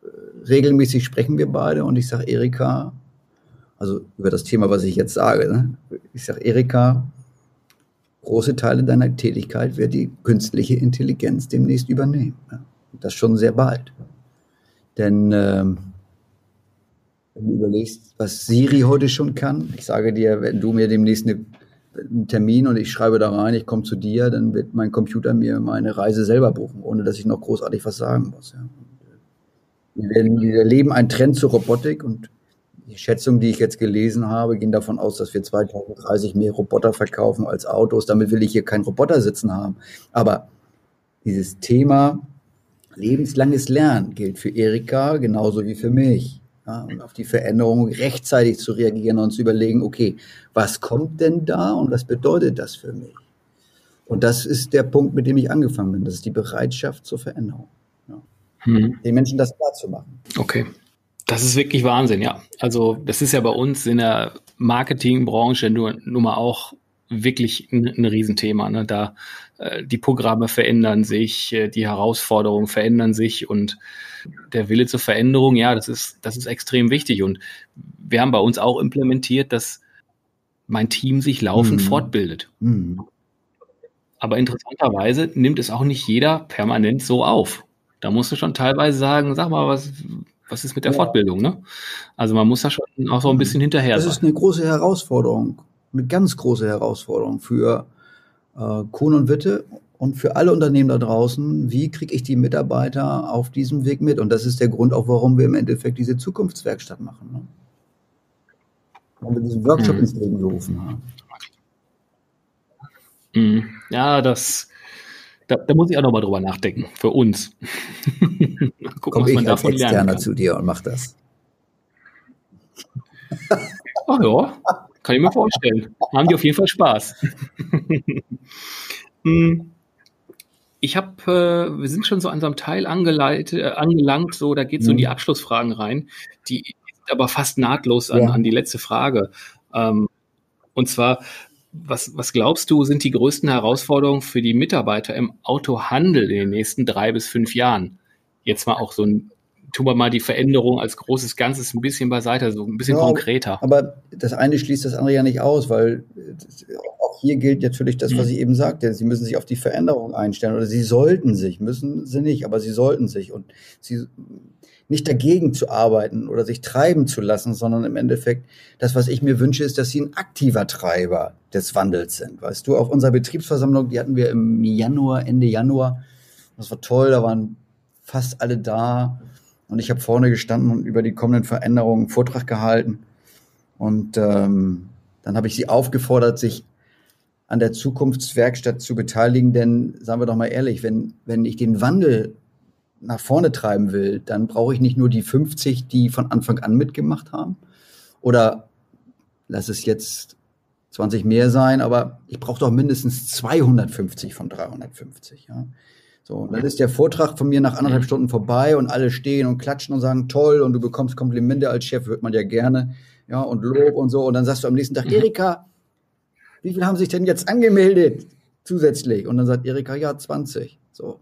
äh, regelmäßig sprechen wir beide und ich sage Erika, also über das Thema, was ich jetzt sage, ne? ich sage Erika, große Teile deiner Tätigkeit wird die künstliche Intelligenz demnächst übernehmen. Das schon sehr bald. Denn ähm, wenn du überlegst, was Siri heute schon kann, ich sage dir, wenn du mir demnächst eine, einen Termin und ich schreibe da rein, ich komme zu dir, dann wird mein Computer mir meine Reise selber buchen, ohne dass ich noch großartig was sagen muss. Ja. Wir, wir erleben einen Trend zur Robotik und die Schätzungen, die ich jetzt gelesen habe, gehen davon aus, dass wir 2030 mehr Roboter verkaufen als Autos. Damit will ich hier keinen Roboter sitzen haben. Aber dieses Thema lebenslanges Lernen gilt für Erika genauso wie für mich. Ja, und auf die Veränderung rechtzeitig zu reagieren und zu überlegen, okay, was kommt denn da und was bedeutet das für mich? Und das ist der Punkt, mit dem ich angefangen bin. Das ist die Bereitschaft zur Veränderung. Ja. Hm. Den Menschen das klar zu machen. Okay. Das ist wirklich Wahnsinn, ja. Also das ist ja bei uns in der Marketingbranche nur, nur mal auch wirklich ein, ein Riesenthema. Ne? Da äh, die Programme verändern sich, äh, die Herausforderungen verändern sich und der Wille zur Veränderung, ja, das ist, das ist extrem wichtig. Und wir haben bei uns auch implementiert, dass mein Team sich laufend mhm. fortbildet. Mhm. Aber interessanterweise nimmt es auch nicht jeder permanent so auf. Da musst du schon teilweise sagen, sag mal, was, was ist mit der ja. Fortbildung? Ne? Also man muss da schon auch so ein bisschen hinterher Das ist eine große Herausforderung, eine ganz große Herausforderung für äh, Kuhn und Witte und für alle Unternehmen da draußen. Wie kriege ich die Mitarbeiter auf diesem Weg mit? Und das ist der Grund auch, warum wir im Endeffekt diese Zukunftswerkstatt machen. Ne? Warum wir diesen Workshop mhm. ins Leben gerufen haben. Mhm. Ja, das, da, da, muss ich auch nochmal drüber nachdenken, für uns. Gucken, Komm was man ich davon als Externer zu dir und mach das. Ach ja, kann ich mir vorstellen. Haben die auf jeden Fall Spaß. Hm. ich habe, äh, wir sind schon so an so einem Teil angeleitet, äh, angelangt, so, da geht es so in die mhm. Abschlussfragen rein, die sind aber fast nahtlos an, ja. an die letzte Frage. Ähm, und zwar, was, was glaubst du, sind die größten Herausforderungen für die Mitarbeiter im Autohandel in den nächsten drei bis fünf Jahren? Jetzt mal auch so ein, tun wir mal die Veränderung als großes Ganzes ein bisschen beiseite, so ein bisschen ja, konkreter. Aber das eine schließt das andere ja nicht aus, weil auch hier gilt natürlich das, was mhm. ich eben sagte. Sie müssen sich auf die Veränderung einstellen oder sie sollten sich, müssen sie nicht, aber sie sollten sich und sie nicht dagegen zu arbeiten oder sich treiben zu lassen, sondern im Endeffekt das, was ich mir wünsche, ist, dass sie ein aktiver Treiber des Wandels sind. Weißt du, auf unserer Betriebsversammlung, die hatten wir im Januar, Ende Januar. Das war toll, da waren fast alle da. Und ich habe vorne gestanden und über die kommenden Veränderungen einen Vortrag gehalten. Und ähm, dann habe ich sie aufgefordert, sich an der Zukunftswerkstatt zu beteiligen. Denn, sagen wir doch mal ehrlich, wenn, wenn ich den Wandel nach vorne treiben will, dann brauche ich nicht nur die 50, die von Anfang an mitgemacht haben. Oder lass es jetzt 20 mehr sein, aber ich brauche doch mindestens 250 von 350. Ja. So, und dann ist der Vortrag von mir nach anderthalb Stunden vorbei und alle stehen und klatschen und sagen, toll, und du bekommst Komplimente als Chef, hört man ja gerne, ja, und Lob und so. Und dann sagst du am nächsten Tag, Erika, wie viel haben sich denn jetzt angemeldet zusätzlich? Und dann sagt Erika, ja, 20. So.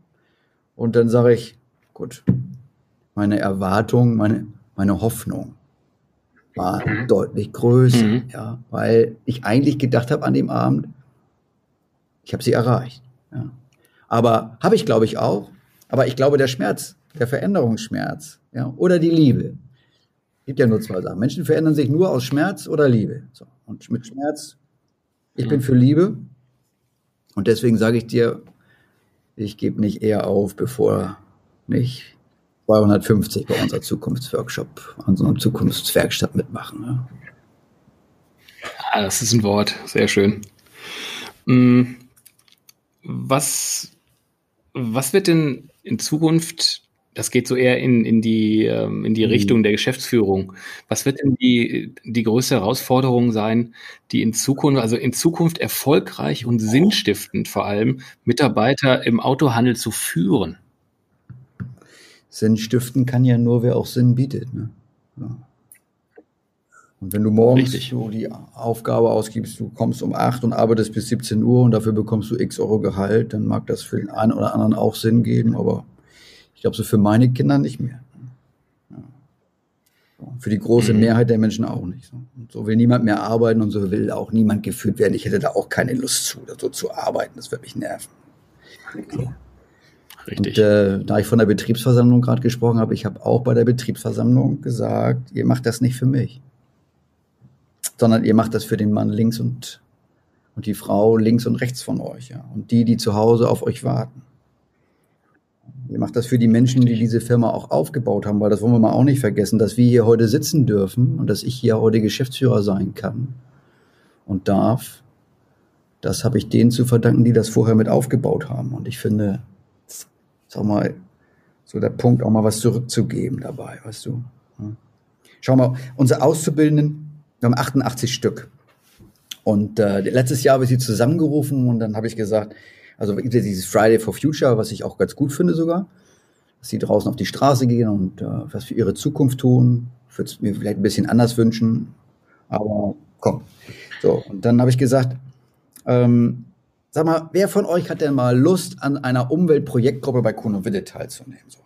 Und dann sage ich, Gut. Meine Erwartung, meine, meine Hoffnung war mhm. deutlich größer, mhm. ja, weil ich eigentlich gedacht habe an dem Abend, ich habe sie erreicht. Ja. Aber habe ich, glaube ich, auch. Aber ich glaube, der Schmerz, der Veränderungsschmerz, ja, oder die Liebe, gibt ja nur zwei Sachen. Menschen verändern sich nur aus Schmerz oder Liebe. So. Und mit Schmerz, ich mhm. bin für Liebe. Und deswegen sage ich dir, ich gebe nicht eher auf, bevor nicht 250 bei unserer Zukunftsworkshop, an so einer Zukunftswerkstatt mitmachen. Ja. ja, das ist ein Wort, sehr schön. Hm, was, was wird denn in Zukunft, das geht so eher in, in die, ähm, in die mhm. Richtung der Geschäftsführung, was wird denn die, die größte Herausforderung sein, die in Zukunft, also in Zukunft erfolgreich und sinnstiftend vor allem Mitarbeiter im Autohandel zu führen? Sinn stiften kann ja nur, wer auch Sinn bietet. Ne? Ja. Und wenn du morgens so die Aufgabe ausgibst, du kommst um 8 und arbeitest bis 17 Uhr und dafür bekommst du x Euro Gehalt, dann mag das für den einen oder anderen auch Sinn geben, aber ich glaube, so für meine Kinder nicht mehr. Ja. Für die große mhm. Mehrheit der Menschen auch nicht. Und so will niemand mehr arbeiten und so will auch niemand geführt werden. Ich hätte da auch keine Lust zu, so zu arbeiten. Das würde mich nerven. Okay. Richtig. Und äh, da ich von der Betriebsversammlung gerade gesprochen habe, ich habe auch bei der Betriebsversammlung gesagt, ihr macht das nicht für mich, sondern ihr macht das für den Mann links und, und die Frau links und rechts von euch, ja. Und die, die zu Hause auf euch warten. Ihr macht das für die Menschen, die diese Firma auch aufgebaut haben, weil das wollen wir mal auch nicht vergessen, dass wir hier heute sitzen dürfen und dass ich hier heute Geschäftsführer sein kann und darf. Das habe ich denen zu verdanken, die das vorher mit aufgebaut haben. Und ich finde, sag mal, so der Punkt, auch mal was zurückzugeben dabei, weißt du. Schau mal, unsere Auszubildenden, wir haben 88 Stück. Und äh, letztes Jahr habe ich sie zusammengerufen und dann habe ich gesagt, also dieses Friday for Future, was ich auch ganz gut finde sogar, dass sie draußen auf die Straße gehen und äh, was für ihre Zukunft tun. Ich würde es mir vielleicht ein bisschen anders wünschen, aber komm. So, und dann habe ich gesagt, Ähm, sag mal, wer von euch hat denn mal Lust, an einer Umweltprojektgruppe bei Kuhn und Witte teilzunehmen? So,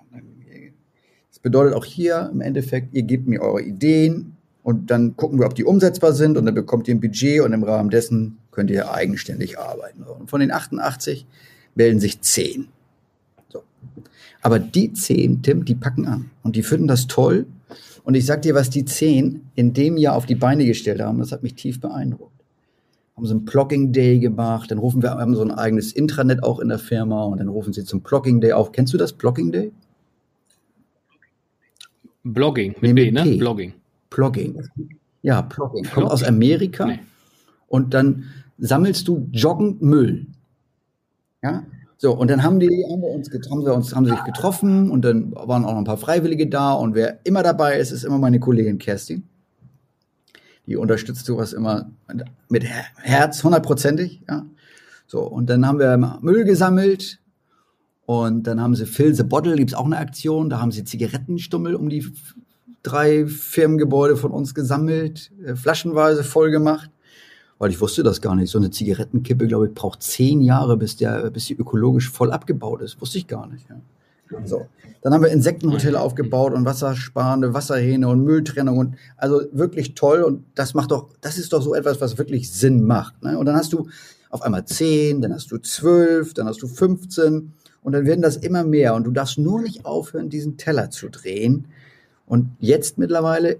das bedeutet auch hier im Endeffekt, ihr gebt mir eure Ideen und dann gucken wir, ob die umsetzbar sind und dann bekommt ihr ein Budget und im Rahmen dessen könnt ihr eigenständig arbeiten. Und von den 88 melden sich 10. So. Aber die 10, Tim, die packen an und die finden das toll. Und ich sag dir, was die 10 in dem Jahr auf die Beine gestellt haben, das hat mich tief beeindruckt. Haben so einen Plugging Day gemacht, dann rufen wir, haben so ein eigenes Intranet auch in der Firma und dann rufen sie zum Plugging Day auf. Kennst du das, Plugging Day? Blogging, mit nee, B, ne? Blogging. Plugging. Ja, Plugging. Kommt aus Amerika. Nee. Und dann sammelst du joggend Müll. Ja, so, und dann haben die, haben wir uns, haben wir uns, haben sich getroffen und dann waren auch noch ein paar Freiwillige da und wer immer dabei ist, ist immer meine Kollegin Kerstin. Die unterstützt sowas immer mit Herz, hundertprozentig, ja. So, und dann haben wir Müll gesammelt und dann haben sie Fill the Bottle, gibt's auch eine Aktion, da haben sie Zigarettenstummel um die drei Firmengebäude von uns gesammelt, äh, flaschenweise voll gemacht weil ich wusste das gar nicht. So eine Zigarettenkippe, glaube ich, braucht zehn Jahre, bis, der, bis die ökologisch voll abgebaut ist. Wusste ich gar nicht. Ja. So. Dann haben wir Insektenhotel aufgebaut und wassersparende Wasserhähne und Mülltrennung und also wirklich toll. Und das macht doch, das ist doch so etwas, was wirklich Sinn macht. Ne? Und dann hast du auf einmal zehn, dann hast du zwölf, dann hast du 15 und dann werden das immer mehr. Und du darfst nur nicht aufhören, diesen Teller zu drehen. Und jetzt mittlerweile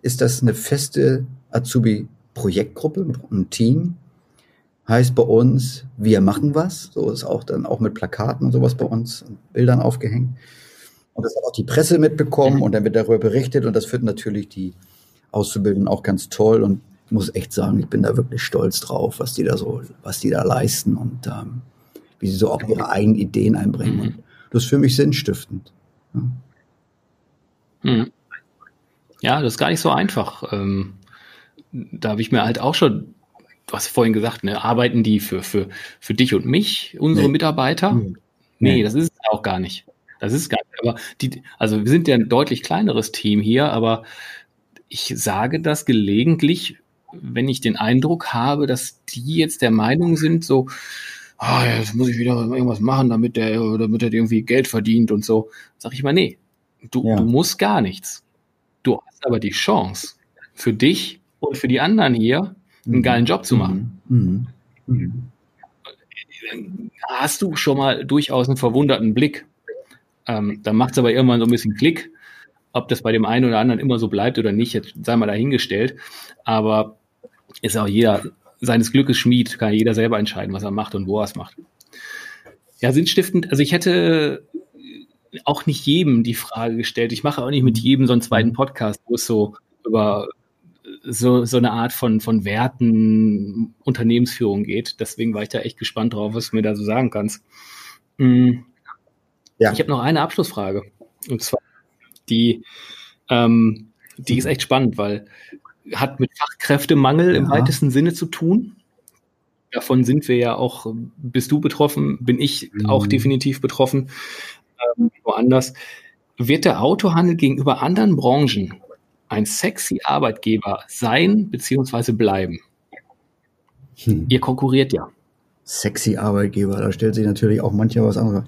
ist das eine feste Azubi Projektgruppe, ein Team. Heißt bei uns, wir machen was. So ist auch dann auch mit Plakaten und sowas bei uns, und Bildern aufgehängt. Und das hat auch die Presse mitbekommen und dann wird darüber berichtet und das finden natürlich die Auszubildenden auch ganz toll und ich muss echt sagen, ich bin da wirklich stolz drauf, was die da so, was die da leisten und ähm, wie sie so auch ihre eigenen Ideen einbringen. Und das ist für mich sinnstiftend. Ja, hm. ja das ist gar nicht so einfach. Ähm da habe ich mir halt auch schon, du hast vorhin gesagt, ne, arbeiten die für, für, für dich und mich, unsere nee. Mitarbeiter? Nee, nee, das ist es auch gar nicht. Das ist gar nicht. Aber die, also wir sind ja ein deutlich kleineres Team hier, aber ich sage das gelegentlich, wenn ich den Eindruck habe, dass die jetzt der Meinung sind, so, ah, oh, jetzt muss ich wieder irgendwas machen, damit der, damit er irgendwie Geld verdient und so. Sag ich mal, nee, du, ja. du musst gar nichts. Du hast aber die Chance, für dich und für die anderen hier einen mhm. geilen Job zu machen. Mhm. Mhm. Hast du schon mal durchaus einen verwunderten Blick. Ähm, dann macht es aber irgendwann so ein bisschen Klick. Ob das bei dem einen oder anderen immer so bleibt oder nicht, jetzt sei mal dahingestellt. Aber ist auch jeder seines Glückes Schmied, kann jeder selber entscheiden, was er macht und wo er es macht. Ja, sinnstiftend. Also ich hätte auch nicht jedem die Frage gestellt. Ich mache auch nicht mit jedem so einen zweiten Podcast, wo es so über so, so eine Art von, von Werten, Unternehmensführung geht. Deswegen war ich da echt gespannt drauf, was du mir da so sagen kannst. Mhm. Ja. Ich habe noch eine Abschlussfrage. Und zwar, die, ähm, die ist echt spannend, weil hat mit Fachkräftemangel ja. im weitesten Sinne zu tun. Davon sind wir ja auch, bist du betroffen, bin ich mhm. auch definitiv betroffen, ähm, woanders. Wird der Autohandel gegenüber anderen Branchen ein sexy Arbeitgeber sein bzw. bleiben? Hm. Ihr konkurriert ja. Sexy Arbeitgeber, da stellt sich natürlich auch mancher was anderes.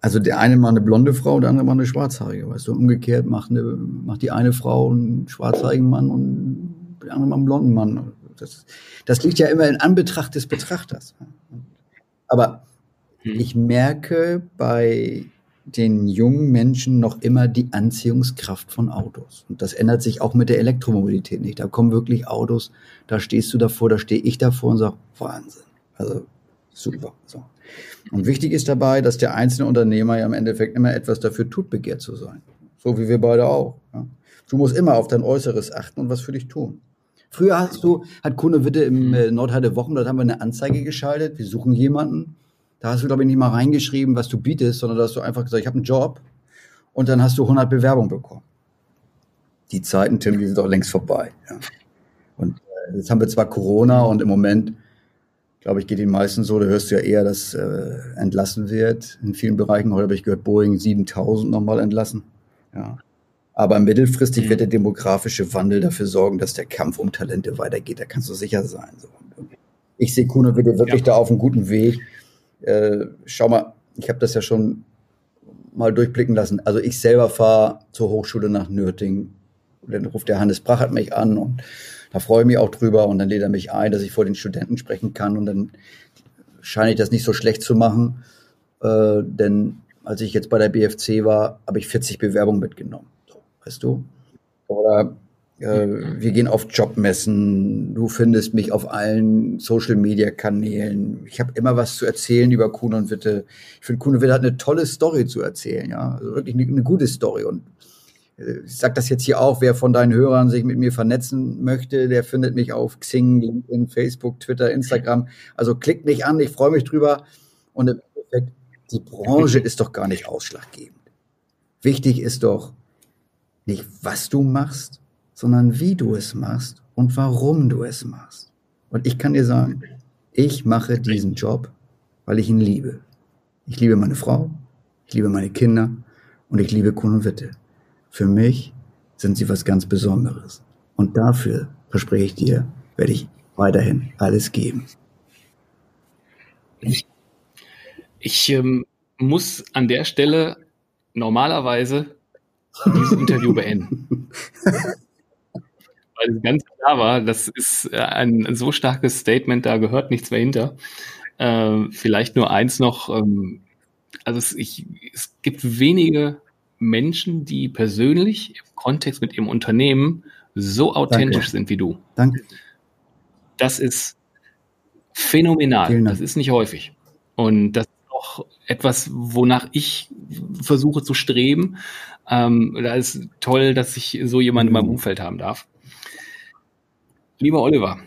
Also der eine mal eine blonde Frau, der andere mal eine schwarzhaarige. Weißt du, umgekehrt macht, eine, macht die eine Frau einen schwarzhaarigen Mann und der andere mal einen blonden Mann. Das, das liegt ja immer in Anbetracht des Betrachters. Aber hm. ich merke bei den jungen Menschen noch immer die Anziehungskraft von Autos. Und das ändert sich auch mit der Elektromobilität nicht. Da kommen wirklich Autos, da stehst du davor, da stehe ich davor und sage, Wahnsinn. Also super. So. Und wichtig ist dabei, dass der einzelne Unternehmer ja im Endeffekt immer etwas dafür tut, begehrt zu sein. So wie wir beide auch. Ja. Du musst immer auf dein Äußeres achten und was für dich tun. Früher hast du, hat Kunde Witte im äh, Nordheide Wochen, dort haben wir eine Anzeige geschaltet. Wir suchen jemanden da hast du, glaube ich, nicht mal reingeschrieben, was du bietest, sondern da hast du einfach gesagt, ich habe einen Job und dann hast du 100 Bewerbungen bekommen. Die Zeiten, Tim, die sind doch längst vorbei. Ja. Und äh, jetzt haben wir zwar Corona und im Moment, glaube ich, geht den meisten so, da hörst du ja eher, dass äh, entlassen wird in vielen Bereichen. Heute habe ich gehört, Boeing 7000 nochmal entlassen. Ja. Aber mittelfristig mhm. wird der demografische Wandel dafür sorgen, dass der Kampf um Talente weitergeht. Da kannst du sicher sein. So ich sehe Witte wirklich ja. da auf einem guten Weg. Äh, schau mal, ich habe das ja schon mal durchblicken lassen. Also ich selber fahre zur Hochschule nach Nürting. Dann ruft der Hannes Brachert mich an und da freue ich mich auch drüber und dann lädt er mich ein, dass ich vor den Studenten sprechen kann und dann scheine ich das nicht so schlecht zu machen, äh, denn als ich jetzt bei der BFC war, habe ich 40 Bewerbungen mitgenommen. So, weißt du? Oder wir gehen auf Jobmessen. Du findest mich auf allen Social Media Kanälen. Ich habe immer was zu erzählen über Kuhn und Witte. Ich finde, Kuhn und Witte hat eine tolle Story zu erzählen, ja. Also wirklich eine, eine gute Story. Und äh, ich sage das jetzt hier auch, wer von deinen Hörern sich mit mir vernetzen möchte, der findet mich auf Xing, LinkedIn, Facebook, Twitter, Instagram. Also klickt mich an, ich freue mich drüber. Und im Endeffekt, die Branche ist doch gar nicht ausschlaggebend. Wichtig ist doch nicht, was du machst, sondern wie du es machst und warum du es machst. Und ich kann dir sagen, ich mache diesen Job, weil ich ihn liebe. Ich liebe meine Frau, ich liebe meine Kinder und ich liebe Kuhn und Witte. Für mich sind sie was ganz Besonderes. Und dafür, verspreche ich dir, werde ich weiterhin alles geben. Ich, ich ähm, muss an der Stelle normalerweise dieses Interview beenden. weil es ganz klar war, das ist äh, ein so starkes Statement, da gehört nichts mehr hinter. Äh, vielleicht nur eins noch. Ähm, also es, ich, es gibt wenige Menschen, die persönlich im Kontext mit ihrem Unternehmen so authentisch Danke. sind wie du. Danke. Das ist phänomenal. Das ist nicht häufig. Und das ist auch etwas, wonach ich versuche zu streben. Ähm, da ist toll, dass ich so jemanden in meinem mhm. Umfeld haben darf. Lieber Oliver,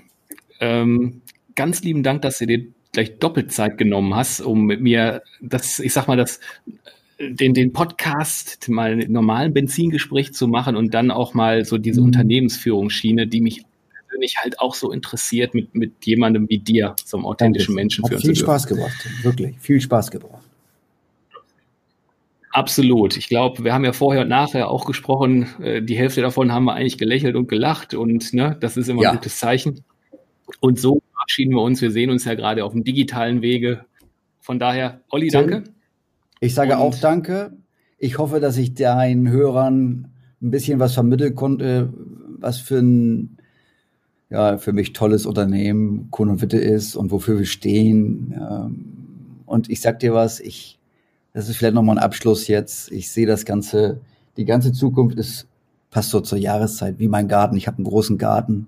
ähm, ganz lieben Dank, dass du dir gleich doppelt Zeit genommen hast, um mit mir das, ich sag mal, das, den, den Podcast, mal einen normalen Benzingespräch zu machen und dann auch mal so diese mhm. Unternehmensführungsschiene, die mich persönlich halt auch so interessiert, mit, mit jemandem wie dir, so einem authentischen Menschen Hat führen viel zu Spaß gebracht, wirklich, viel Spaß gebracht. Absolut. Ich glaube, wir haben ja vorher und nachher auch gesprochen. Äh, die Hälfte davon haben wir eigentlich gelächelt und gelacht und ne, das ist immer ja. ein gutes Zeichen. Und so verabschieden wir uns. Wir sehen uns ja gerade auf dem digitalen Wege. Von daher, Olli, danke. Ich sage und auch danke. Ich hoffe, dass ich deinen Hörern ein bisschen was vermitteln konnte, was für ein ja, für mich tolles Unternehmen Kuhn und Witte ist und wofür wir stehen. Ähm, und ich sag dir was, ich das ist vielleicht nochmal ein Abschluss jetzt. Ich sehe das Ganze, die ganze Zukunft ist, passt so zur Jahreszeit, wie mein Garten. Ich habe einen großen Garten.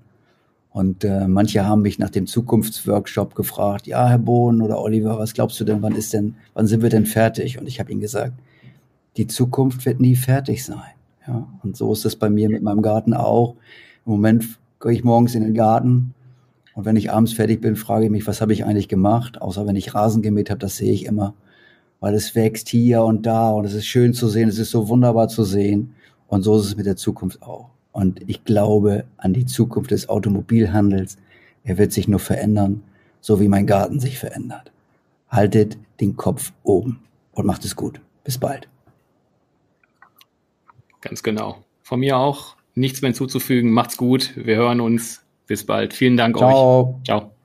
Und äh, manche haben mich nach dem Zukunftsworkshop gefragt, ja, Herr Bohn oder Oliver, was glaubst du denn, wann ist denn, wann sind wir denn fertig? Und ich habe ihnen gesagt, die Zukunft wird nie fertig sein. Ja, und so ist es bei mir mit meinem Garten auch. Im Moment gehe ich morgens in den Garten und wenn ich abends fertig bin, frage ich mich, was habe ich eigentlich gemacht? Außer wenn ich Rasen gemäht habe, das sehe ich immer weil es wächst hier und da und es ist schön zu sehen, es ist so wunderbar zu sehen. Und so ist es mit der Zukunft auch. Und ich glaube an die Zukunft des Automobilhandels. Er wird sich nur verändern, so wie mein Garten sich verändert. Haltet den Kopf oben und macht es gut. Bis bald. Ganz genau. Von mir auch nichts mehr hinzuzufügen. Macht's gut. Wir hören uns. Bis bald. Vielen Dank Ciao. euch. Ciao.